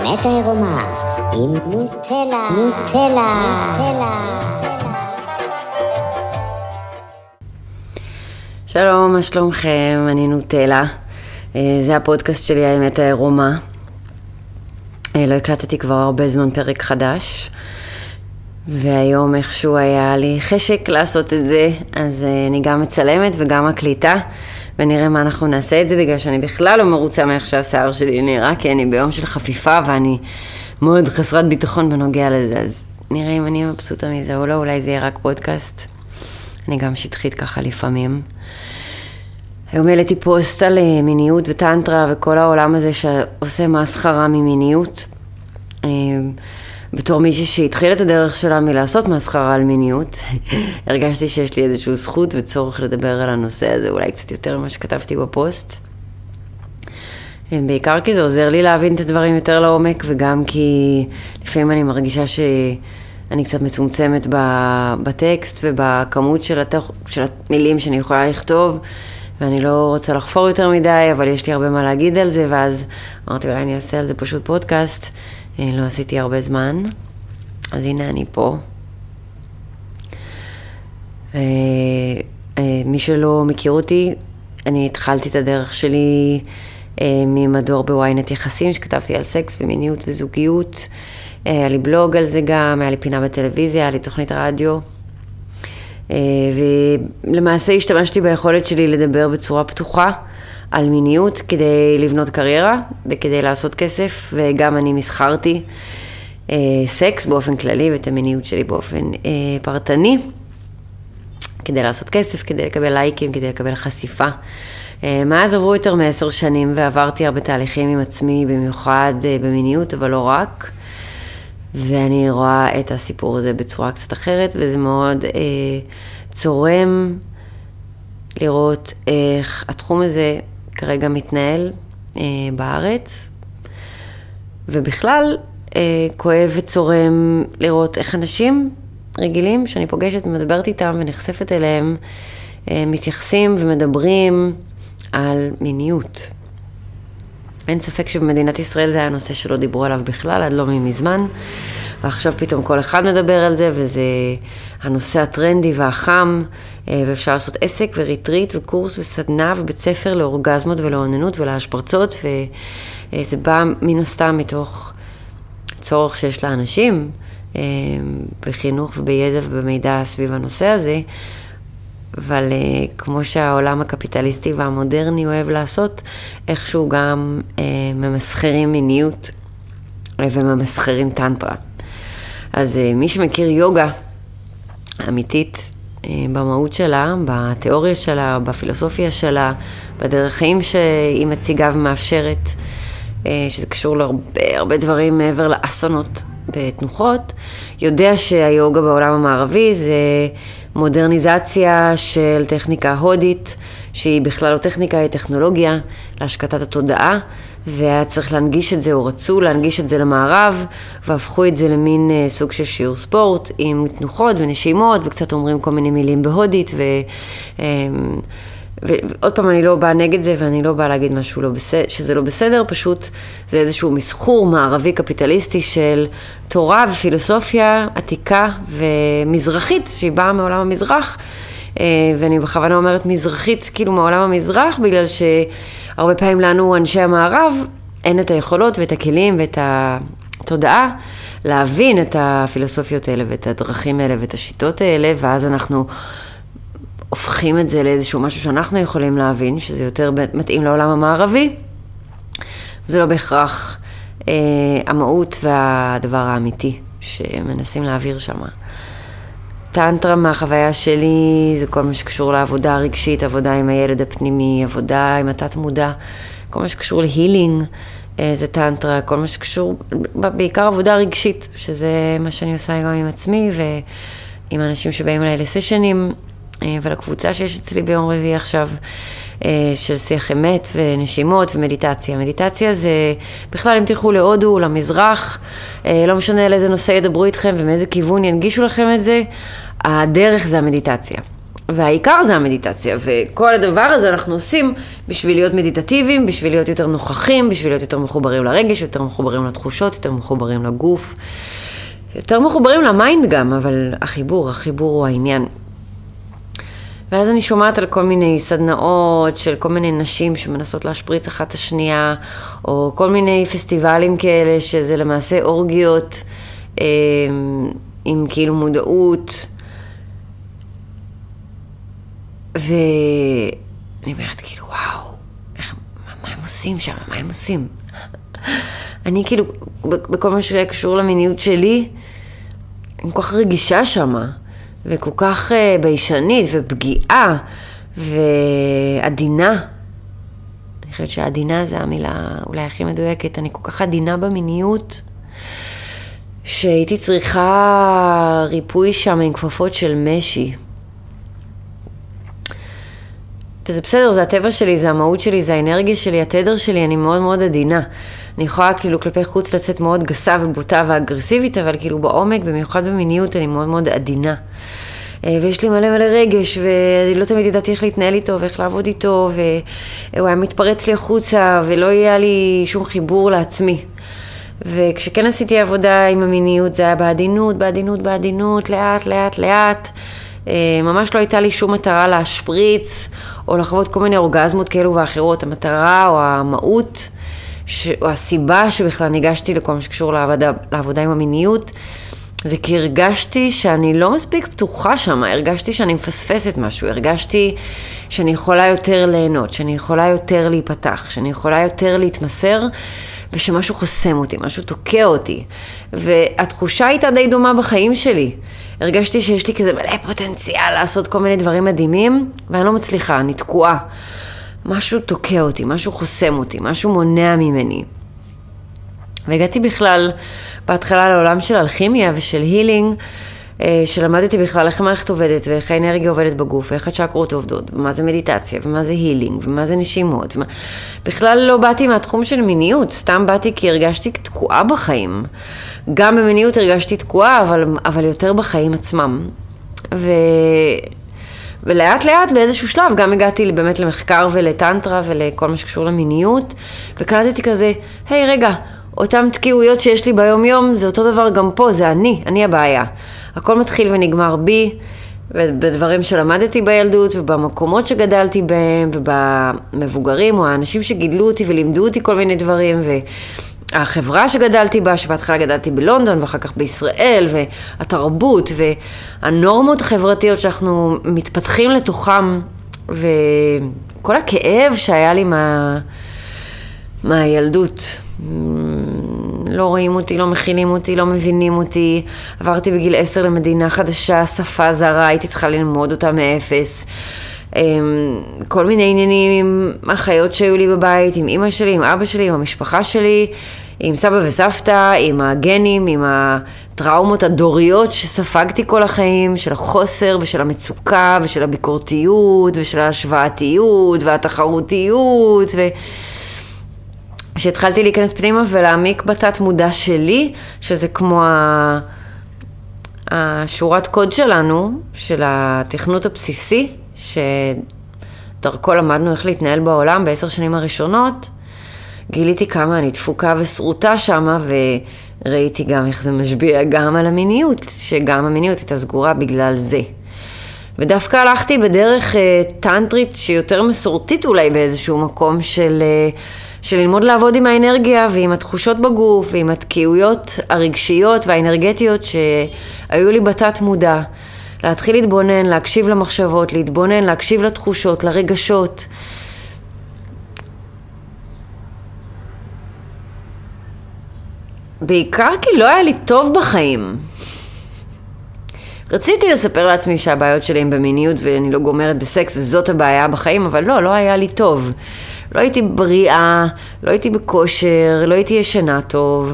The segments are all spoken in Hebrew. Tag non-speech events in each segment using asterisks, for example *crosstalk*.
האמת העירומה עם נוטלה, נוטלה, נוטלה. שלום, מה שלומכם? אני נוטלה. אה, זה הפודקאסט שלי, האמת העירומה. אה, לא הקלטתי כבר הרבה זמן פרק חדש, והיום איכשהו היה לי חשק לעשות את זה, אז אה, אני גם מצלמת וגם מקליטה, ונראה מה אנחנו נעשה את זה, בגלל שאני בכלל לא מרוצה מאיך שהשיער שלי נראה, כי אני ביום של חפיפה ואני מאוד חסרת ביטחון בנוגע לזה, אז נראה אם אני מבסוטה מזה או לא, אולי זה יהיה רק פודקאסט. אני גם שטחית ככה לפעמים. היום העליתי פוסט על אה, מיניות וטנטרה וכל העולם הזה שעושה מסחרה ממיניות. בתור מישהי שהתחילה את הדרך שלה מלעשות מסחרה על מיניות, *laughs* הרגשתי שיש לי איזושהי זכות וצורך לדבר על הנושא הזה, אולי קצת יותר ממה שכתבתי בפוסט. אה, בעיקר כי זה עוזר לי להבין את הדברים יותר לעומק, וגם כי לפעמים אני מרגישה שאני קצת מצומצמת בטקסט ובכמות של, התוך, של המילים שאני יכולה לכתוב. ואני לא רוצה לחפור יותר מדי, אבל יש לי הרבה מה להגיד על זה, ואז אמרתי, אולי אני אעשה על זה פשוט פודקאסט. אה, לא עשיתי הרבה זמן, אז הנה אני פה. אה, אה, מי שלא מכיר אותי, אני התחלתי את הדרך שלי ממדור בוויינט יחסים, שכתבתי על סקס ומיניות וזוגיות. היה לי בלוג על זה גם, היה לי פינה בטלוויזיה, היה לי תוכנית רדיו. ולמעשה השתמשתי ביכולת שלי לדבר בצורה פתוחה על מיניות כדי לבנות קריירה וכדי לעשות כסף, וגם אני מסחרתי אה, סקס באופן כללי ואת המיניות שלי באופן אה, פרטני, כדי לעשות כסף, כדי לקבל לייקים, כדי לקבל חשיפה. מאז עברו יותר מעשר שנים ועברתי הרבה תהליכים עם עצמי, במיוחד במיניות, אבל לא רק. ואני רואה את הסיפור הזה בצורה קצת אחרת, וזה מאוד אה, צורם לראות איך התחום הזה כרגע מתנהל אה, בארץ, ובכלל אה, כואב וצורם לראות איך אנשים רגילים שאני פוגשת ומדברת איתם ונחשפת אליהם, אה, מתייחסים ומדברים על מיניות. אין ספק שבמדינת ישראל זה היה נושא שלא דיברו עליו בכלל עד לא מזמן, ועכשיו פתאום כל אחד מדבר על זה, וזה הנושא הטרנדי והחם, אה, ואפשר לעשות עסק וריטריט וקורס וסדנה ובית ספר לאורגזמות ולאוננות ולהשפרצות, וזה בא מן הסתם מתוך צורך שיש לאנשים אה, בחינוך ובידע ובמידע סביב הנושא הזה. אבל uh, כמו שהעולם הקפיטליסטי והמודרני אוהב לעשות, איכשהו גם uh, ממסחרים מיניות וממסחרים טנטרה. אז uh, מי שמכיר יוגה אמיתית uh, במהות שלה, בתיאוריה שלה, בפילוסופיה שלה, בדרך חיים שהיא מציגה ומאפשרת, uh, שזה קשור להרבה דברים מעבר לאסונות ותנוחות, יודע שהיוגה בעולם המערבי זה מודרניזציה של טכניקה הודית, שהיא בכלל לא טכניקה, היא טכנולוגיה להשקטת התודעה, והיה צריך להנגיש את זה, או רצו להנגיש את זה למערב, והפכו את זה למין אה, סוג של שיעור ספורט, עם תנוחות ונשימות, וקצת אומרים כל מיני מילים בהודית, ו... אה, ועוד פעם, אני לא באה נגד זה, ואני לא באה להגיד משהו לא בסדר, שזה לא בסדר, פשוט זה איזשהו מסחור מערבי קפיטליסטי של תורה ופילוסופיה עתיקה ומזרחית, שהיא באה מעולם המזרח, אה, ואני בכוונה אומרת מזרחית, כאילו מעולם המזרח, בגלל שהרבה פעמים לנו, אנשי המערב, אין את היכולות ואת הכלים ואת התודעה להבין את הפילוסופיות האלה ואת הדרכים האלה ואת השיטות האלה, ואז אנחנו... הופכים את זה לאיזשהו משהו שאנחנו יכולים להבין, שזה יותר מתאים לעולם המערבי, זה לא בהכרח אה, המהות והדבר האמיתי שמנסים להעביר שם. טנטרה מהחוויה שלי זה כל מה שקשור לעבודה הרגשית, עבודה עם הילד הפנימי, עבודה עם התת מודע, כל מה שקשור להילינג אה, זה טנטרה, כל מה שקשור, בעיקר עבודה רגשית, שזה מה שאני עושה גם עם עצמי ועם אנשים שבאים אליי לסשנים. אה, ולקבוצה שיש אצלי ביום רביעי עכשיו, של שיח אמת ונשימות ומדיטציה. מדיטציה זה, בכלל אם תלכו להודו, למזרח, אה, לא משנה על איזה נושא ידברו איתכם ומאיזה כיוון ינגישו לכם את זה, הדרך זה המדיטציה. והעיקר זה המדיטציה, וכל הדבר הזה אנחנו עושים בשביל להיות מדיטטיביים, בשביל להיות יותר נוכחים, בשביל להיות יותר מחוברים לרגש, יותר מחוברים לתחושות, יותר מחוברים לגוף, יותר מחוברים ל mind גם, אבל החיבור, החיבור הוא העניין. ואז אני שומעת על כל מיני סדנאות של כל מיני נשים שמנסות להשפריץ אחת את השנייה, או כל מיני פסטיבלים כאלה שזה למעשה אורגיות אה, עם כאילו מודעות. ואני אומרת כאילו, וואו, איך, מה, מה הם עושים שם? מה הם עושים? אני כאילו, בכל מה שקשור למיניות שלי, אני כל כך רגישה שמה. וכל כך uh, ביישנית ופגיעה ועדינה. אני חושבת שעדינה זה המילה אולי הכי מדויקת. אני כל כך עדינה במיניות, שהייתי צריכה ריפוי שם עם כפפות של משי. וזה בסדר, זה הטבע שלי, זה המהות שלי, זה האנרגיה שלי, התדר שלי, אני מאוד מאוד עדינה. אני יכולה כאילו כלפי חוץ לצאת מאוד גסה ובוטה ואגרסיבית, אבל כאילו בעומק, במיוחד במיניות, אני מאוד מאוד עדינה. אה, ויש לי מלא מלא רגש, ואני לא תמיד ידעתי איך להתנהל איתו ואיך לעבוד איתו, והוא היה מתפרץ לי החוצה, ולא היה לי שום חיבור לעצמי. וכשכן עשיתי עבודה עם המיניות, זה היה בעדינות, בעדינות, בעדינות, לאט, לאט, לאט. אה, ממש לא הייתה לי שום מטרה להשפריץ, או לחוות כל מיני אורגזמות כאלו ואחרות. המטרה או המהות ש... או הסיבה שבכלל ניגשתי לכל מה שקשור לעבודה, לעבודה עם המיניות, זה כי הרגשתי שאני לא מספיק פתוחה שם, הרגשתי שאני מפספסת משהו, הרגשתי שאני יכולה יותר ליהנות, שאני יכולה יותר להיפתח, שאני יכולה יותר להתמסר, ושמשהו חוסם אותי, משהו תוקע אותי. והתחושה הייתה די דומה בחיים שלי. הרגשתי שיש לי כזה מלא פוטנציאל לעשות כל מיני דברים מדהימים, ואני לא מצליחה, אני תקועה. משהו תוקע אותי, משהו חוסם אותי, משהו מונע ממני. והגעתי בכלל בהתחלה לעולם של אלכימיה ושל הילינג, אה, שלמדתי בכלל איך המערכת עובדת ואיך האנרגיה עובדת בגוף, ואיך הצ'קרות עובדות, ומה זה מדיטציה, ומה זה הילינג, ומה זה נשימות. ומה... בכלל לא באתי מהתחום של מיניות, סתם באתי כי הרגשתי תקועה בחיים. גם במיניות הרגשתי תקועה, אבל, אבל יותר בחיים עצמם. ו... ולאט לאט באיזשהו שלב גם הגעתי באמת למחקר ולטנטרה ולכל מה שקשור למיניות, וקלטתי כזה, היי רגע, אותן תקיעויות שיש לי ביום יום, זה אותו דבר גם פה, זה אני, אני הבעיה. הכל מתחיל ונגמר בי, ובדברים שלמדתי בילדות, ובמקומות שגדלתי בהם, ובמבוגרים, או האנשים שגידלו אותי ולימדו אותי כל מיני דברים, והחברה שגדלתי בה, שבהתחלה גדלתי בלונדון, ואחר כך בישראל, והתרבות, והנורמות החברתיות שאנחנו מתפתחים לתוכם, וכל הכאב שהיה לי מה... מהילדות. לא רואים אותי, לא מכילים אותי, לא מבינים אותי. עברתי בגיל עשר למדינה חדשה, שפה זרה, הייתי צריכה ללמוד אותה מאפס. אמ, כל מיני עניינים עם החיות שהיו לי בבית, עם אימא שלי, עם אבא שלי, עם המשפחה שלי, עם סבא וסבתא, עם הגנים, עם הטראומות הדוריות שספגתי כל החיים, של החוסר ושל המצוקה ושל הביקורתיות ושל ההשוואתיות והתחרותיות ו... כשהתחלתי להיכנס פנימה ולהעמיק בתת מודע שלי, שזה כמו ה... השורת קוד שלנו, של התכנות הבסיסי, שדרכו למדנו איך להתנהל בעולם בעשר שנים הראשונות, גיליתי כמה אני דפוקה ושרוטה שמה, וראיתי גם איך זה משביע גם על המיניות, שגם המיניות הייתה סגורה בגלל זה. ודווקא הלכתי בדרך אה, טנטרית שהיא יותר מסורתית אולי באיזשהו מקום של... אה, של ללמוד לעבוד עם האנרגיה ועם התחושות בגוף ועם התקיעויות הרגשיות והאנרגטיות שהיו לי בתת מודע. להתחיל להתבונן, להקשיב למחשבות, להתבונן, להקשיב לתחושות, לרגשות. בעיקר כי לא היה לי טוב בחיים. רציתי לספר לעצמי שהבעיות שלי הן במיניות ואני לא גומרת בסקס וזאת הבעיה בחיים, אבל לא, לא היה לי טוב. לא הייתי בריאה, לא הייתי בכושר, לא הייתי ישנה טוב.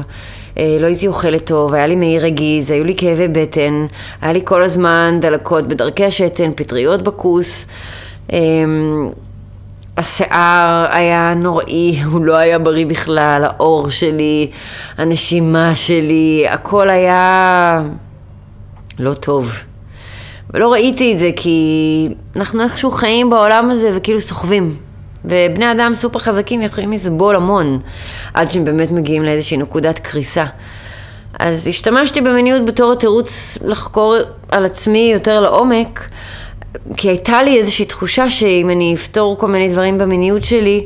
אה, לא הייתי אוכלת טוב, היה לי מעי רגיז, היו לי כאבי בטן, היה לי כל הזמן דלקות בדרכי השתן, פטריות בכוס. אמ, השיער היה נוראי, *laughs* הוא לא היה בריא בכלל, האור שלי, הנשימה שלי, הכל היה לא טוב. ולא ראיתי את זה כי אנחנו איכשהו חיים בעולם הזה וכאילו סוחבים. ובני אדם סופר חזקים יכולים לסבול המון עד שהם באמת מגיעים לאיזושהי נקודת קריסה. אז השתמשתי במיניות בתור התירוץ לחקור על עצמי יותר לעומק, כי הייתה לי איזושהי תחושה שאם אני אפתור כל מיני דברים במיניות שלי,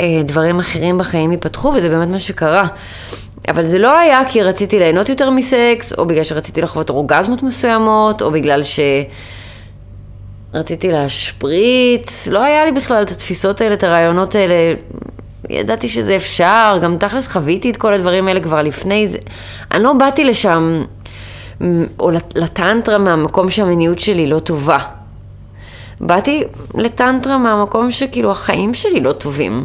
אה, דברים אחרים בחיים ייפתחו, וזה באמת מה שקרה. אבל זה לא היה כי רציתי ליהנות יותר מסקס, או בגלל שרציתי לחוות אורגזמות מסוימות, או בגלל שרציתי להשפריץ, לא היה לי בכלל את התפיסות האלה, את הרעיונות האלה. ידעתי שזה אפשר, גם תכלס חוויתי את כל הדברים האלה כבר לפני זה. אני לא באתי לשם, או לטנטרה מהמקום שהמיניות שלי לא טובה. באתי לטנטרה מהמקום שכאילו החיים שלי לא טובים.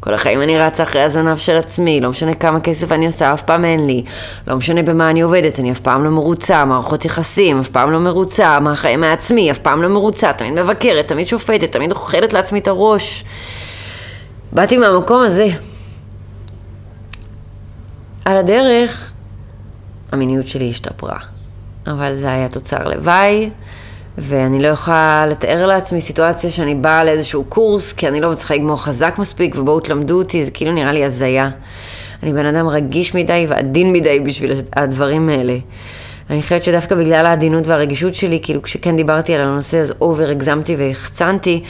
כל החיים אני רצה אחרי הזנב של עצמי, לא משנה כמה כסף אני עושה, אף פעם אין לי. לא משנה במה אני עובדת, אני אף פעם לא מרוצה, מערכות יחסים, אף פעם לא מרוצה, מהחיים מעצמי, אף פעם לא מרוצה, תמיד מבקרת, תמיד שופטת, תמיד אוכלת לעצמי את הראש. באתי מהמקום הזה. על הדרך, המיניות שלי השתפרה, אבל זה היה תוצר לוואי. ואני לא יכולה לתאר לעצמי סיטואציה שאני באה לאיזשהו קורס, כי אני לא מצליחה לגמור חזק מספיק, ובואו תלמדו אותי, זה כאילו נראה לי הזיה. אני בן אדם רגיש מדי ועדין מדי בשביל הדברים האלה. אני חושבת שדווקא בגלל העדינות והרגישות שלי, כאילו כשכן דיברתי על הנושא, אז אובר הגזמתי והחצנתי,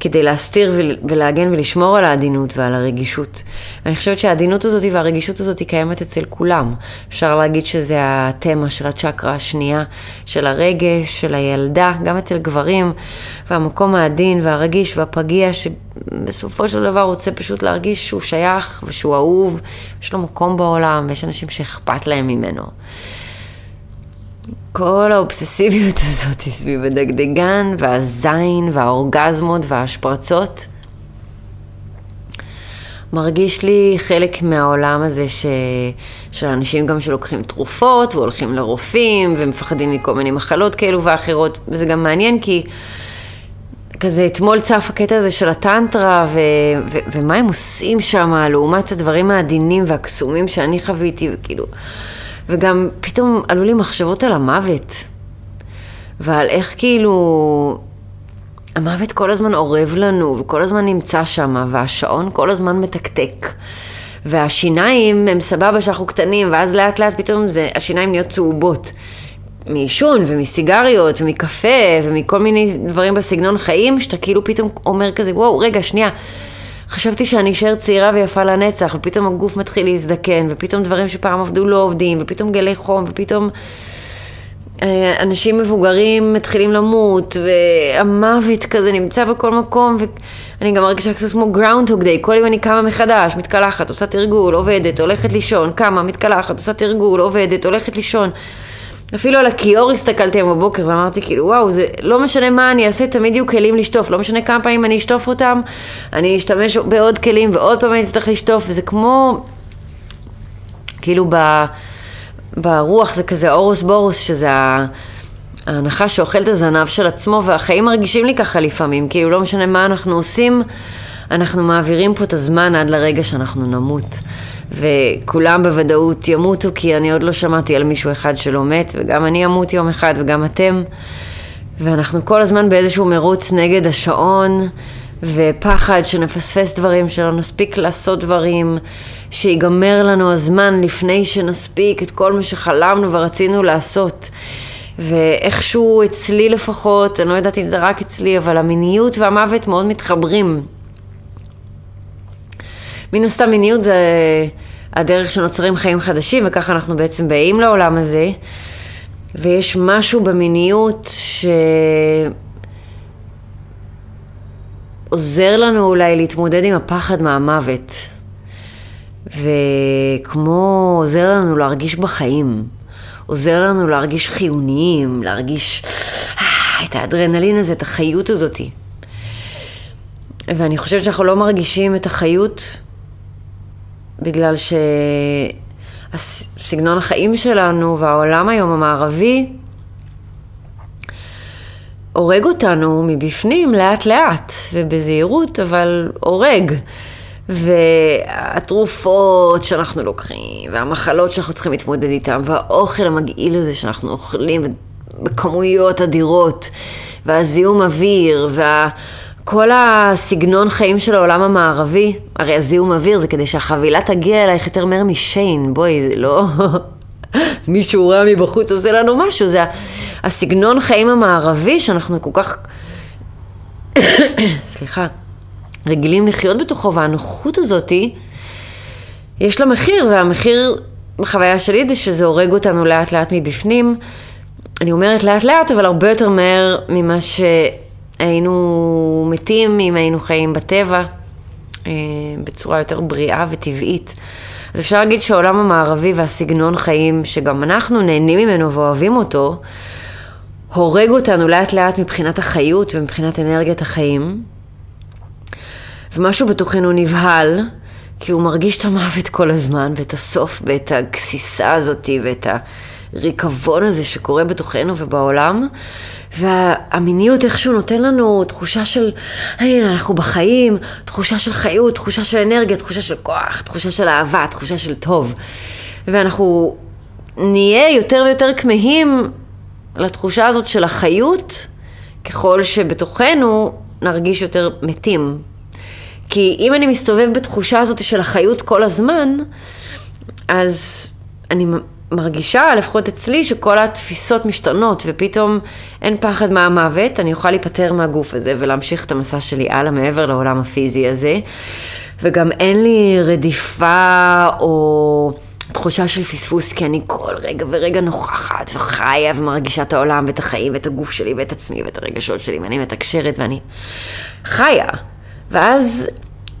כדי להסתיר ולהגן ולשמור על העדינות ועל הרגישות. ואני חושבת שהעדינות הזאת והרגישות הזאת היא קיימת אצל כולם. אפשר להגיד שזה התמה של הצ'קרה השנייה, של הרגש, של הילדה, גם אצל גברים, והמקום העדין והרגיש והפגיע, שבסופו של דבר רוצה פשוט להרגיש שהוא שייך ושהוא אהוב, יש לו מקום בעולם ויש אנשים שאכפת להם ממנו. כל האובססיביות *laughs* הזאת סביב הדגדגן והזין והאורגזמות וההשפרצות. מרגיש לי חלק מהעולם הזה ש... של אנשים גם שלוקחים תרופות והולכים לרופאים ומפחדים מכל מיני מחלות כאלו ואחרות. וזה גם מעניין כי כזה אתמול צף הקטע הזה של הטנטרה ו... ו... ומה הם עושים שם לעומת הדברים העדינים והקסומים שאני חוויתי וכאילו... וגם פתאום עלו לי מחשבות על המוות, ועל איך כאילו המוות כל הזמן אורב לנו, וכל הזמן נמצא שם, והשעון כל הזמן מתקתק. והשיניים הם סבבה שאנחנו קטנים, ואז לאט לאט פתאום זה, השיניים נהיות צהובות. מעישון ומסיגריות ומקפה ומכל מיני דברים בסגנון חיים, שאתה כאילו פתאום אומר כזה, וואו, רגע, שנייה. חשבתי שאני אשאר צעירה ויפה לנצח, ופתאום הגוף מתחיל להזדקן, ופתאום דברים שפעם עבדו לא עובדים, ופתאום גלי חום, ופתאום אה, אנשים מבוגרים מתחילים למות, והמוות כזה נמצא בכל מקום, ואני גם מרגישה קצת כמו גראונדהוג דיי, כל יום אני קמה מחדש, מתקלחת, עושה תרגול, עובדת, הולכת לישון, קמה, מתקלחת, עושה תרגול, עובדת, הולכת לישון. אפילו על הכיור הסתכלתי היום בבוקר ואמרתי כאילו וואו זה לא משנה מה אני אעשה תמיד יהיו כלים לשטוף. לא משנה כמה פעמים אני אשטוף אותם אני אשתמש בעוד כלים ועוד פעם אני אצטרך לשטוף. וזה כמו כאילו ב, ברוח זה כזה אורוס בורוס שזה ההנחה שאוכל את הזנב של עצמו והחיים מרגישים לי ככה לפעמים. כאילו לא משנה מה אנחנו עושים אנחנו מעבירים פה את הזמן עד לרגע שאנחנו נמות. וכולם בוודאות ימותו, כי אני עוד לא שמעתי על מישהו אחד שלא מת, וגם אני אמות יום אחד וגם אתם. ואנחנו כל הזמן באיזשהו מרוץ נגד השעון, ופחד שנפספס דברים, שלא נספיק לעשות דברים, שיגמר לנו הזמן לפני שנספיק את כל מה שחלמנו ורצינו לעשות. ואיכשהו אצלי לפחות, אני לא יודעת אם זה רק אצלי, אבל המיניות והמוות מאוד מתחברים. מן הסתם מיניות זה הדרך שנוצרים חיים חדשים, וככה אנחנו בעצם באים לעולם הזה. ויש משהו במיניות שעוזר לנו אולי להתמודד עם הפחד מהמוות. וכמו עוזר לנו להרגיש בחיים, עוזר לנו להרגיש חיוניים, להרגיש אה, את האדרנלין הזה, את החיות הזאתי. ואני חושבת שאנחנו לא מרגישים את החיות בגלל שסגנון החיים שלנו והעולם היום המערבי הורג אותנו מבפנים לאט לאט ובזהירות, אבל הורג. והתרופות שאנחנו לוקחים, והמחלות שאנחנו צריכים להתמודד איתן, והאוכל המגעיל הזה שאנחנו אוכלים, בכמויות אדירות, והזיהום אוויר, וה... כל הסגנון חיים של העולם המערבי, הרי הזיהום אוויר זה כדי שהחבילה תגיע אלייך יותר מהר משיין, בואי, זה לא *laughs* מישהו רע מבחוץ עושה לנו משהו, זה הסגנון חיים המערבי שאנחנו כל כך, *coughs* סליחה, רגילים לחיות בתוכו, והנוחות הזאתי, יש לה מחיר, והמחיר בחוויה שלי זה שזה הורג אותנו לאט לאט מבפנים. אני אומרת לאט לאט, אבל הרבה יותר מהר ממה שהיינו מתים אם היינו חיים בטבע, אה, בצורה יותר בריאה וטבעית. אז אפשר להגיד שהעולם המערבי והסגנון חיים, שגם אנחנו נהנים ממנו ואוהבים אותו, הורג אותנו לאט לאט מבחינת החיות ומבחינת אנרגיית החיים. ומשהו בתוכנו נבהל, כי הוא מרגיש את המוות כל הזמן, ואת הסוף, ואת הגסיסה הזאת, ואת הריקבון הזה שקורה בתוכנו ובעולם. והמיניות איכשהו נותן לנו תחושה של, הנה, אנחנו בחיים, תחושה של חיות, תחושה של אנרגיה, תחושה של כוח, תחושה של אהבה, תחושה של טוב. ואנחנו נהיה יותר ויותר כמהים לתחושה הזאת של החיות, ככל שבתוכנו נרגיש יותר מתים. כי אם אני מסתובב בתחושה הזאת של החיות כל הזמן, אז אני מרגישה, לפחות אצלי, שכל התפיסות משתנות, ופתאום אין פחד מהמוות, אני אוכל להיפטר מהגוף הזה ולהמשיך את המסע שלי הלאה מעבר לעולם הפיזי הזה. וגם אין לי רדיפה או תחושה של פספוס, כי אני כל רגע ורגע נוכחת וחיה ומרגישה את העולם ואת החיים ואת הגוף שלי ואת עצמי ואת הרגשות שלי, ואני מתקשרת ואני חיה. ואז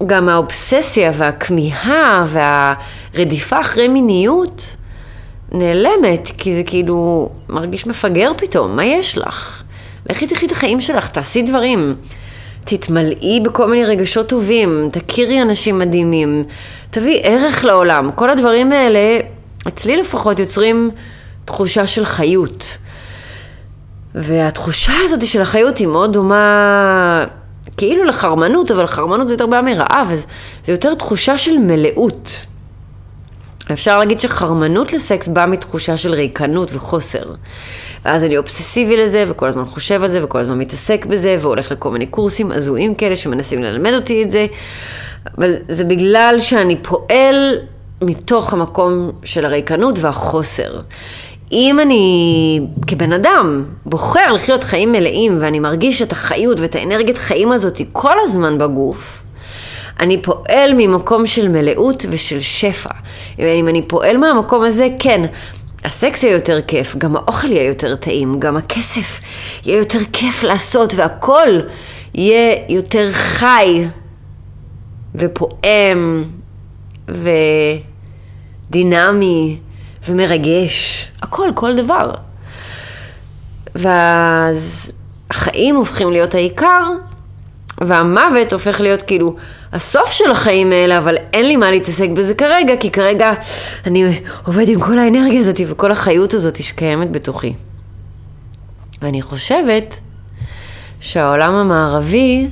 גם האובססיה והכמיהה והרדיפה אחרי מיניות נעלמת, כי זה כאילו מרגיש מפגר פתאום, מה יש לך? לכי תחי את החיים שלך, תעשי דברים. תתמלאי בכל מיני רגשות טובים, תכירי אנשים מדהימים, תביאי ערך לעולם. כל הדברים האלה, אצלי לפחות, יוצרים תחושה של חיות. והתחושה הזאת של החיות היא מאוד דומה כאילו לחרמנות, אבל חרמנות זה יותר בעיה מרעב, אז זה יותר תחושה של מלאות. אפשר להגיד שחרמנות לסקס באה מתחושה של ריקנות וחוסר. ואז אני אובססיבי לזה, וכל הזמן חושב על זה, וכל הזמן מתעסק בזה, והולך לכל מיני קורסים הזויים כאלה שמנסים ללמד אותי את זה. אבל זה בגלל שאני פועל מתוך המקום של הריקנות והחוסר. אם אני כבן אדם בוחר לחיות חיים מלאים ואני מרגיש את החיות ואת האנרגיית חיים הזאת כל הזמן בגוף, אני פועל ממקום של מלאות ושל שפע. אם אני פועל מהמקום הזה, כן, הסקס יהיה יותר כיף, גם האוכל יהיה יותר טעים, גם הכסף יהיה יותר כיף לעשות, והכל יהיה יותר חי ופועם ודינמי ומרגש, הכל, כל דבר. ואז החיים הופכים להיות העיקר, והמוות הופך להיות כאילו הסוף של החיים האלה, אבל אין לי מה להתעסק בזה כרגע, כי כרגע אני עובד עם כל האנרגיה הזאת וכל החיות הזאת שקיימת בתוכי. ואני חושבת שהעולם המערבי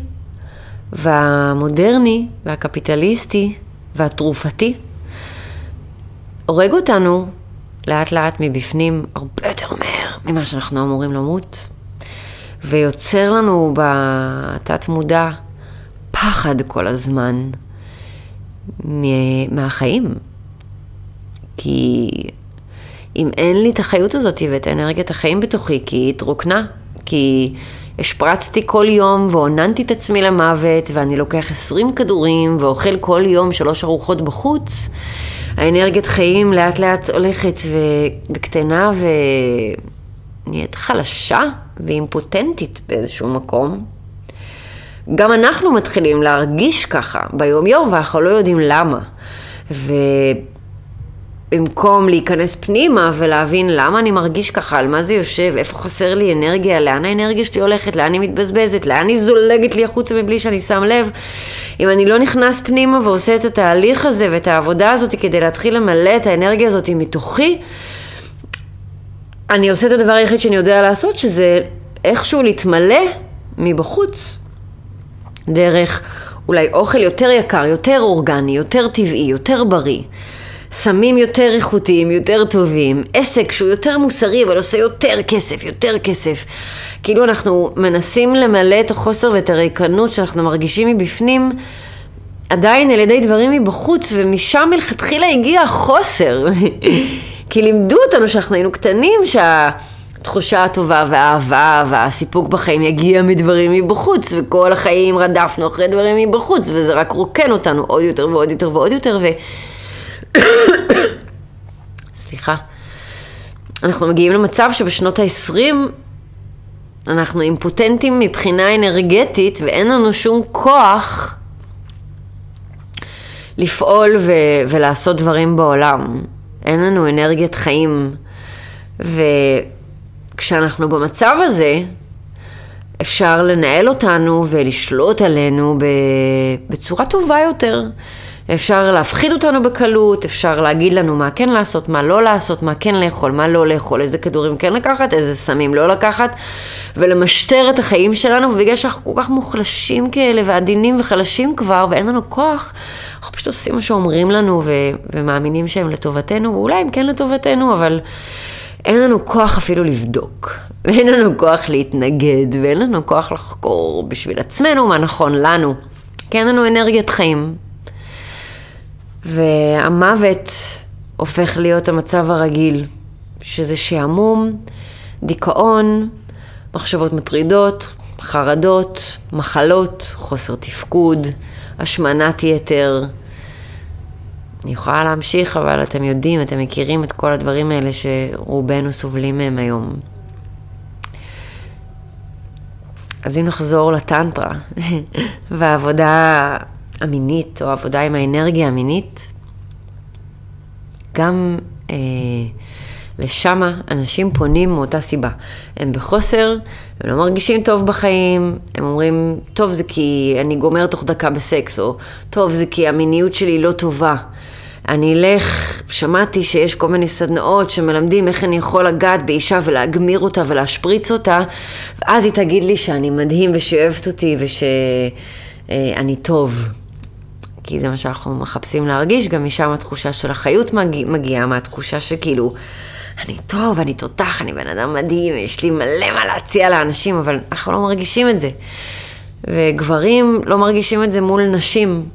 והמודרני והקפיטליסטי והתרופתי הורג אותנו לאט לאט מבפנים הרבה יותר מהר ממה שאנחנו אמורים למות, ויוצר לנו בתת מודע פחד כל הזמן מהחיים. כי אם אין לי את החיות הזאת ואת אנרגיית החיים בתוכי, כי היא התרוקנה, כי השפרצתי כל יום ועוננתי את עצמי למוות, ואני לוקח 20 כדורים ואוכל כל יום שלוש ארוחות בחוץ, האנרגיית חיים לאט לאט הולכת וקטנה ונהיית חלשה ואימפוטנטית באיזשהו מקום. גם אנחנו מתחילים להרגיש ככה ביום יום ואנחנו לא יודעים למה. ובמקום להיכנס פנימה ולהבין למה אני מרגיש ככה, על מה זה יושב, איפה חסר לי אנרגיה, לאן האנרגיה שלי הולכת, לאן היא מתבזבזת, לאן היא זולגת לי החוצה מבלי שאני שם לב. אם אני לא נכנס פנימה ועושה את התהליך הזה ואת העבודה הזאת כדי להתחיל למלא את האנרגיה הזאת מתוכי, אני עושה את הדבר היחיד שאני יודע לעשות, שזה איכשהו להתמלא מבחוץ. דרך אולי אוכל יותר יקר, יותר אורגני, יותר טבעי, יותר בריא. סמים יותר איכותיים, יותר טובים, עסק שהוא יותר מוסרי אבל עושה יותר כסף, יותר כסף. כאילו אנחנו מנסים למלא את החוסר ואת הריקנות שאנחנו מרגישים מבפנים עדיין על ידי דברים מבחוץ, ומשם מלכתחילה הגיע החוסר. *laughs* כי לימדו אותנו שאנחנו היינו קטנים, שהתחושה הטובה והאהבה והסיפוק בחיים יגיע מדברים מבחוץ, וכל החיים רדפנו אחרי דברים מבחוץ, וזה רק רוקן אותנו עוד יותר ועוד יותר ועוד יותר, ו... *coughs* סליחה. אנחנו מגיעים למצב שבשנות ה-20 אנחנו אימפוטנטים מבחינה אנרגטית ואין לנו שום כוח לפעול ו- ולעשות דברים בעולם. אין לנו אנרגיית חיים. וכשאנחנו במצב הזה, אפשר לנהל אותנו ולשלוט עלינו בצורה טובה יותר. אפשר להפחיד אותנו בקלות, אפשר להגיד לנו מה כן לעשות, מה לא לעשות, מה כן לאכול, מה לא לאכול, איזה כדורים כן לקחת, איזה סמים לא לקחת, ולמשטר את החיים שלנו, ובגלל שאנחנו כל כך מוחלשים כאלה ועדינים וחלשים כבר, ואין לנו כוח, אנחנו פשוט עושים מה שאומרים לנו ו- ומאמינים שהם לטובתנו, ואולי הם כן לטובתנו, אבל אין לנו כוח אפילו לבדוק, ואין לנו כוח להתנגד, ואין לנו כוח לחקור בשביל עצמנו מה נכון לנו, כי אין לנו אנרגיית חיים. והמוות הופך להיות המצב הרגיל, שזה שעמום, דיכאון, מחשבות מטרידות, חרדות, מחלות, חוסר תפקוד, השמנת יתר. אני יכולה להמשיך, אבל אתם יודעים, אתם מכירים את כל הדברים האלה שרובנו סובלים מהם היום. אז אם נחזור לטנטרה *laughs* והעבודה המינית או עבודה עם האנרגיה המינית, גם אה, לשם אנשים פונים מאותה סיבה. הם בחוסר, הם לא מרגישים טוב בחיים, הם אומרים, טוב זה כי אני גומר תוך דקה בסקס, או טוב זה כי המיניות שלי לא טובה. אני אלך, שמעתי שיש כל מיני סדנאות שמלמדים איך אני יכול לגעת באישה ולהגמיר אותה ולהשפריץ אותה, ואז היא תגיד לי שאני מדהים ושהיא אוהבת אותי ושאני טוב. כי זה מה שאנחנו מחפשים להרגיש, גם משם התחושה של החיות מגיע, מגיעה מהתחושה שכאילו, אני טוב, אני תותח, אני בן אדם מדהים, יש לי מלא מה להציע לאנשים, אבל אנחנו לא מרגישים את זה. וגברים לא מרגישים את זה מול נשים.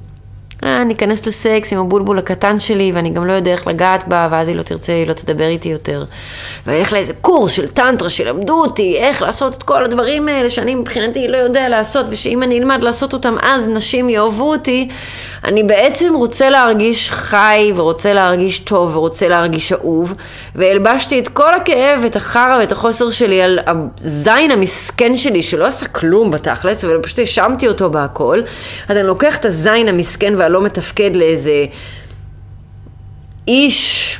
אה, אני אכנס לסקס עם הבולבול הקטן שלי, ואני גם לא יודע איך לגעת בה, ואז היא לא תרצה, היא לא תדבר איתי יותר. ואני אלך לאיזה קורס של טנטרה שלמדו אותי איך לעשות את כל הדברים האלה, שאני מבחינתי לא יודע לעשות, ושאם אני אלמד לעשות אותם, אז נשים יאהבו אותי. אני בעצם רוצה להרגיש חי, ורוצה להרגיש טוב, ורוצה להרגיש אהוב, והלבשתי את כל הכאב, את החרא ואת החוסר שלי על הזין המסכן שלי, שלא עשה כלום בתכלס, ופשוט האשמתי אותו בהכל. אז אני לוקח את הזין המסכן והלא מתפקד לאיזה איש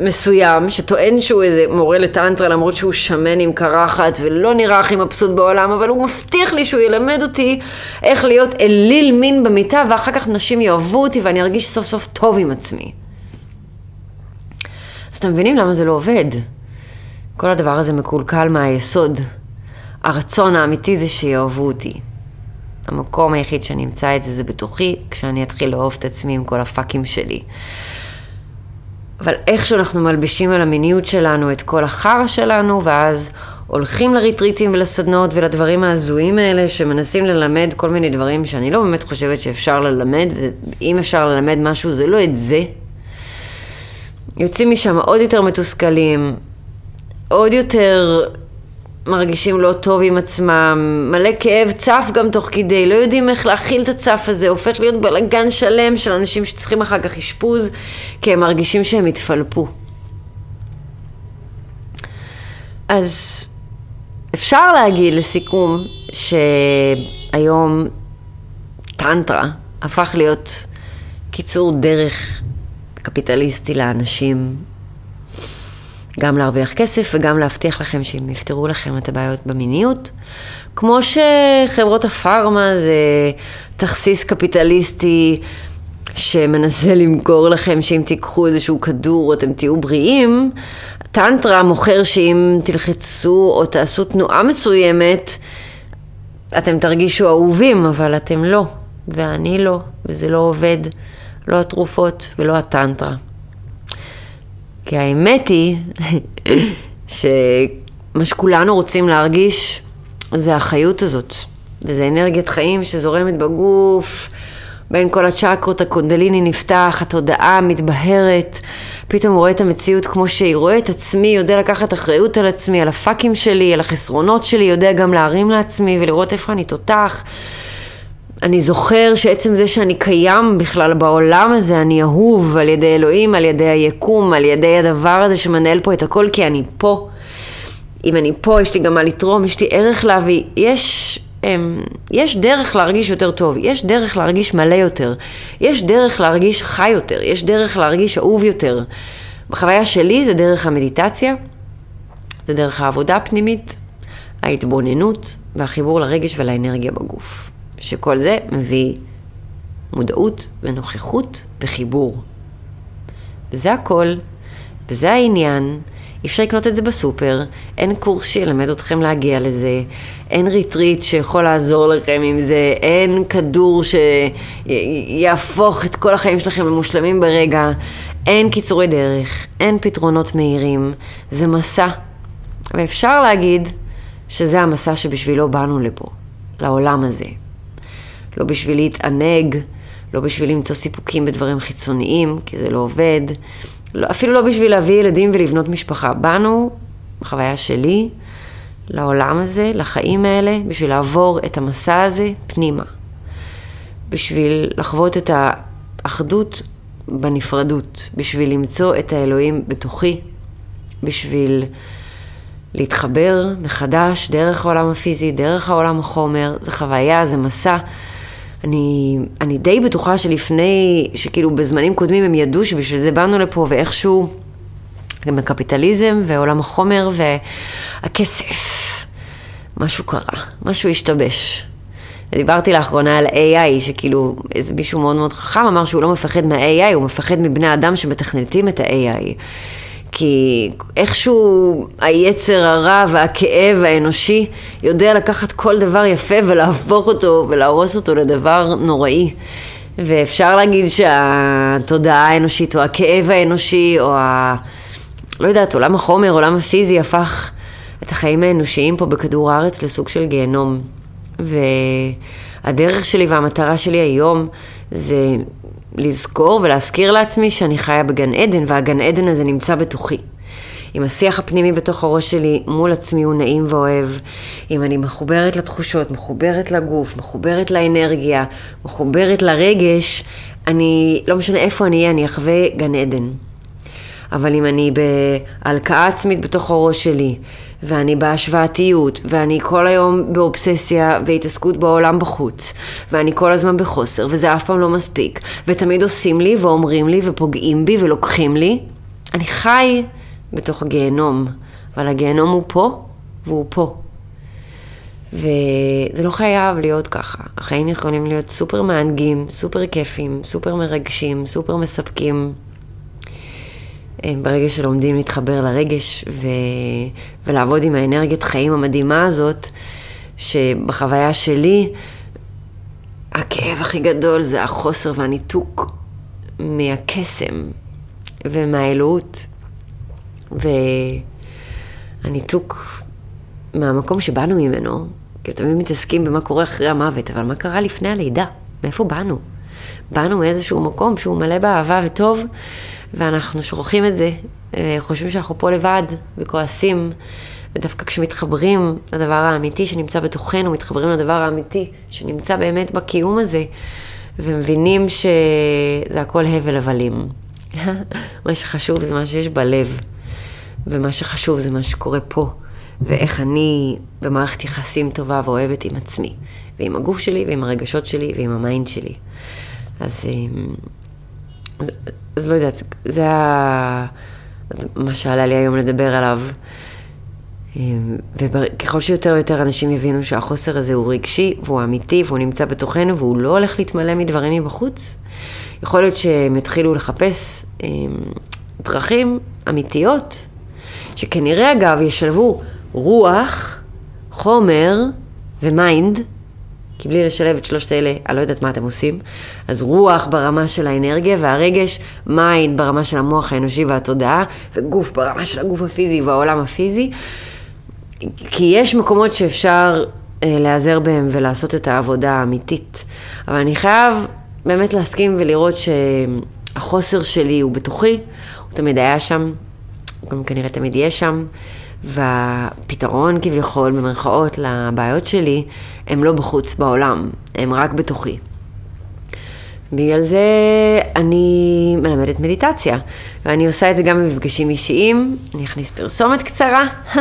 מסוים שטוען שהוא איזה מורה לטנטרה למרות שהוא שמן עם קרחת ולא נראה הכי מבסוט בעולם אבל הוא מבטיח לי שהוא ילמד אותי איך להיות אליל מין במיטה ואחר כך נשים יאהבו אותי ואני ארגיש סוף סוף טוב עם עצמי. אז אתם מבינים למה זה לא עובד? כל הדבר הזה מקולקל מהיסוד. הרצון האמיתי זה שיאהבו אותי. המקום היחיד שאני אמצא את זה זה בתוכי, כשאני אתחיל לאהוב את עצמי עם כל הפאקים שלי. אבל איכשהו אנחנו מלבישים על המיניות שלנו את כל החרא שלנו, ואז הולכים לריטריטים ולסדנות ולדברים ההזויים האלה, שמנסים ללמד כל מיני דברים שאני לא באמת חושבת שאפשר ללמד, ואם אפשר ללמד משהו זה לא את זה. יוצאים משם עוד יותר מתוסכלים, עוד יותר מרגישים לא טוב עם עצמם, מלא כאב צף גם תוך כדי, לא יודעים איך להכיל את הצף הזה, הופך להיות בלאגן שלם של אנשים שצריכים אחר כך אשפוז, כי הם מרגישים שהם התפלפו. אז אפשר להגיד לסיכום שהיום טנטרה הפך להיות קיצור דרך קפיטליסטי לאנשים גם להרוויח כסף וגם להבטיח לכם שהם יפתרו לכם את הבעיות במיניות. כמו שחברות הפארמה זה תכסיס קפיטליסטי שמנסה למכור לכם שאם תיקחו איזשהו כדור אתם תהיו בריאים, טנטרה מוכר שאם תלחצו או תעשו תנועה מסוימת, אתם תרגישו אהובים, אבל אתם לא, ואני לא, וזה לא עובד. לא התרופות ולא הטנטרה. כי האמת היא *laughs* שמה שכולנו רוצים להרגיש זה החיות הזאת, וזה אנרגיית חיים שזורמת בגוף, בין כל הצ'קרות, הקונדליני נפתח, התודעה מתבהרת, פתאום הוא רואה את המציאות כמו שהיא, רואה את עצמי, יודע לקחת אחריות על עצמי, על הפאקים שלי, על החסרונות שלי, יודע גם להרים לעצמי ולראות איפה אני תותח. אני זוכר שעצם זה שאני קיים בכלל בעולם הזה, אני אהוב על ידי אלוהים, על ידי היקום, על ידי הדבר הזה שמנהל פה את הכל, כי אני פה. אם אני פה, יש לי גם מה לתרום, יש לי ערך להביא. יש, אמ, יש דרך להרגיש יותר טוב, יש דרך להרגיש מלא יותר, יש דרך להרגיש חי יותר, יש דרך להרגיש אהוב יותר. בחוויה שלי זה דרך המדיטציה, זה דרך העבודה הפנימית, ההתבוננות והחיבור לרגש ולאנרגיה בגוף. שכל זה מביא מודעות ונוכחות וחיבור. וזה הכל, וזה העניין. אי אפשר לקנות את זה בסופר, אין קורס שילמד אתכם להגיע לזה, אין retreat שיכול לעזור לכם עם זה, אין כדור שיהפוך את כל החיים שלכם למושלמים ברגע, אין קיצורי דרך, אין פתרונות מהירים, זה מסע. ואפשר להגיד שזה המסע שבשבילו באנו לפה, לעולם הזה. לא בשביל להתענג, לא בשביל למצוא סיפוקים בדברים חיצוניים, כי זה לא עובד, לא, אפילו לא בשביל להביא ילדים ולבנות משפחה. באנו, בחוויה שלי, לעולם הזה, לחיים האלה, בשביל לעבור את המסע הזה פנימה. בשביל לחוות את האחדות בנפרדות, בשביל למצוא את האלוהים בתוכי, בשביל להתחבר מחדש דרך העולם הפיזי, דרך העולם החומר, זה חוויה, זה מסע. אני, אני די בטוחה שלפני, שכאילו בזמנים קודמים הם ידעו שבשביל זה באנו לפה ואיכשהו, גם הקפיטליזם ועולם החומר והכסף, משהו קרה, משהו השתבש. דיברתי לאחרונה על AI, שכאילו איזה מישהו מאוד מאוד חכם אמר שהוא לא מפחד מה-AI, הוא מפחד מבני אדם שמתכנתים את ה-AI. כי איכשהו היצר הרע והכאב האנושי יודע לקחת כל דבר יפה ולהפוך אותו ולהרוס אותו לדבר נוראי. ואפשר להגיד שהתודעה האנושית או הכאב האנושי או ה... לא יודעת, עולם החומר, עולם הפיזי הפך את החיים האנושיים פה בכדור הארץ לסוג של גיהנום. והדרך שלי והמטרה שלי היום זה לזכור ולהזכיר לעצמי שאני חיה בגן עדן, והגן עדן הזה נמצא בתוכי. אם השיח הפנימי בתוך הראש שלי מול עצמי הוא נעים ואוהב, אם אני מחוברת לתחושות, מחוברת לגוף, מחוברת לאנרגיה, מחוברת לרגש, אני, לא משנה איפה אני אהיה, אני אחווה גן עדן. אבל אם אני בהלקאה עצמית בתוך הראש שלי, ואני בהשוואתיות, ואני כל היום באובססיה והתעסקות בעולם בחוץ, ואני כל הזמן בחוסר, וזה אף פעם לא מספיק, ותמיד עושים לי ואומרים לי ופוגעים בי ולוקחים לי, אני חי בתוך גיהנום, אבל הגיהנום הוא פה, והוא פה. וזה לא חייב להיות ככה. החיים יכולים להיות סופר מענגים, סופר כיפים, סופר מרגשים, סופר מספקים. אה, ברגע שלומדים להתחבר לרגש ו... ולעבוד עם האנרגיית חיים המדהימה הזאת, שבחוויה שלי, הכאב הכי גדול זה החוסר והניתוק מהקסם ומהאלוהות, והניתוק מהמקום שבאנו ממנו, כי תמיד מתעסקים במה קורה אחרי המוות, אבל מה קרה לפני הלידה? מאיפה באנו? באנו מאיזשהו מקום שהוא מלא באהבה וטוב, ואנחנו שוכחים את זה, אה, חושבים שאנחנו פה לבד וכועסים, ודווקא כשמתחברים לדבר האמיתי שנמצא בתוכנו, מתחברים לדבר האמיתי שנמצא באמת בקיום הזה, ומבינים שזה הכל הבל הבלים. *laughs* מה שחשוב זה מה שיש בלב, ומה שחשוב זה מה שקורה פה, ואיך אני במערכת יחסים טובה ואוהבת עם עצמי, ועם הגוף שלי, ועם הרגשות שלי, ועם ה mind שלי. אז... אז לא יודעת, זה ה... מה שעלה לי היום לדבר עליו. וככל שיותר ויותר אנשים יבינו שהחוסר הזה הוא רגשי, והוא אמיתי, והוא נמצא בתוכנו, והוא לא הולך להתמלא מדברים מבחוץ, יכול להיות שהם יתחילו לחפש דרכים אמיתיות, שכנראה אגב ישלבו רוח, חומר ו mind, כי בלי לשלב את שלושת אלה, אני לא יודעת מה אתם עושים. אז רוח ברמה של האנרגיה והרגש, mind ברמה של המוח האנושי והתודעה, וגוף ברמה של הגוף הפיזי והעולם הפיזי. כי יש מקומות שאפשר אה, להיעזר בהם ולעשות את העבודה האמיתית. אבל אני חייב באמת להסכים ולראות שהחוסר שלי הוא בתוכי, הוא תמיד היה שם, הוא גם כנראה תמיד יהיה שם, והפתרון כביכול, במרכאות, לבעיות שלי, הם לא בחוץ בעולם, הם רק בתוכי. בגלל זה אני מלמדת מדיטציה, ואני עושה את זה גם במפגשים אישיים, אני אכניס פרסומת קצרה, *laughs*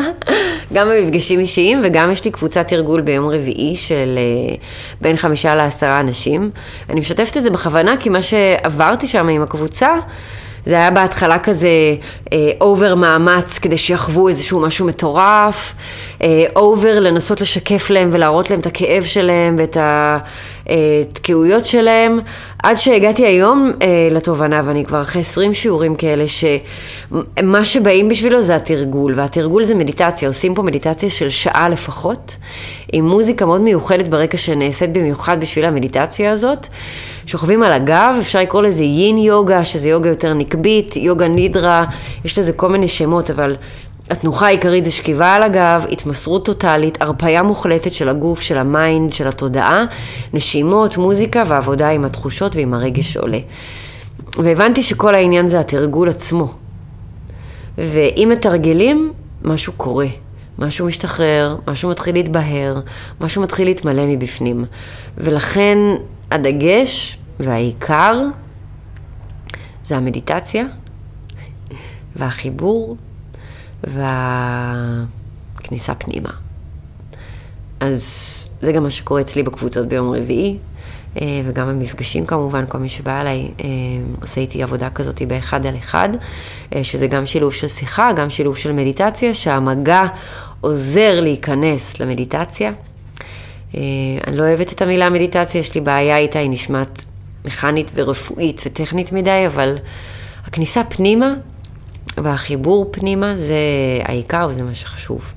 גם במפגשים אישיים וגם יש לי קבוצת תרגול ביום רביעי של uh, בין חמישה לעשרה אנשים. אני משתפת את זה בכוונה כי מה שעברתי שם עם הקבוצה זה היה בהתחלה כזה over אה, מאמץ כדי שיחוו איזשהו משהו מטורף, over אה, לנסות לשקף להם ולהראות להם את הכאב שלהם ואת התקיעויות שלהם, עד שהגעתי היום אה, לתובנה, ואני כבר אחרי 20 שיעורים כאלה, שמה שבאים בשבילו זה התרגול, והתרגול זה מדיטציה, עושים פה מדיטציה של שעה לפחות, עם מוזיקה מאוד מיוחדת ברקע שנעשית במיוחד בשביל המדיטציה הזאת. שוכבים על הגב, אפשר לקרוא לזה יין יוגה, שזה יוגה יותר נקבית, יוגה נידרה, יש לזה כל מיני שמות, אבל התנוחה העיקרית זה שכיבה על הגב, התמסרות טוטאלית, הרפיה מוחלטת של הגוף, של ה mind, של התודעה, נשימות, מוזיקה ועבודה עם התחושות ועם הרגש שעולה. והבנתי שכל העניין זה התרגול עצמו. ואם מתרגלים, משהו קורה. משהו משתחרר, משהו מתחיל להתבהר, משהו מתחיל להתמלא מבפנים. ולכן הדגש והעיקר זה המדיטציה והחיבור והכניסה פנימה. אז זה גם מה שקורה אצלי בקבוצות ביום רביעי, אה, וגם במפגשים כמובן, כל מי שבא אליי אה, עושה איתי עבודה כזאת באחד על אחד, אה, שזה גם שילוב של שיחה, גם שילוב של מדיטציה, שהמגע עוזר להיכנס למדיטציה. אני לא אוהבת את המילה מדיטציה, יש לי בעיה איתה, היא נשמעת מכנית ורפואית וטכנית מדי, אבל הכניסה פנימה והחיבור פנימה זה העיקר וזה מה שחשוב.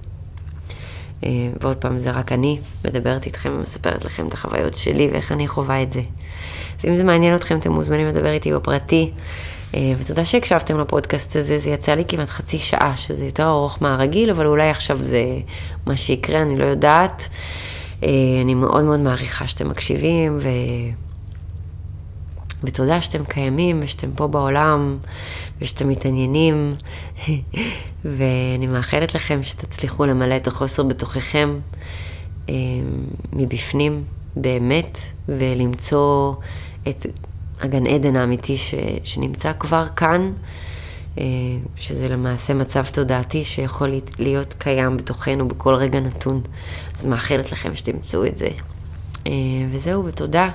אה, ועוד פעם, זה רק אני מדברת איתכם ומספרת לכם את החוויות שלי ואיך אני חווה את זה. אז אם זה מעניין אתכם, אתם מוזמנים לדבר איתי בפרטי. אה, ותודה שהקשבתם לפודקאסט הזה, זה יצא לי כמעט חצי שעה, שזה יותר ארוך מהרגיל, אבל אולי עכשיו זה מה שיקרה, אני לא יודעת. אה, אני מאוד מאוד מעריכה שאתם מקשיבים, ו... ותודה שאתם קיימים ושאתם פה בעולם ושאתם מתעניינים *laughs* ואני מאחלת לכם שתצליחו למלא את החוסר בתוככם אה, מבפנים באמת ולמצוא את הגן עדן האמיתי ש, שנמצא כבר כאן, אה, שזה למעשה מצב תודעתי שיכול להיות קיים בתוכנו בכל רגע נתון. אז מאחלת לכם שתמצאו את זה. אה, וזהו, ותודה.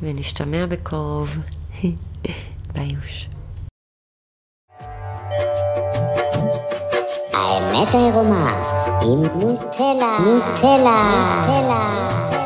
ונשתמע בקרוב. *laughs* ביוש. האמת העירומה עם נוטלה, נוטלה, נוטלה.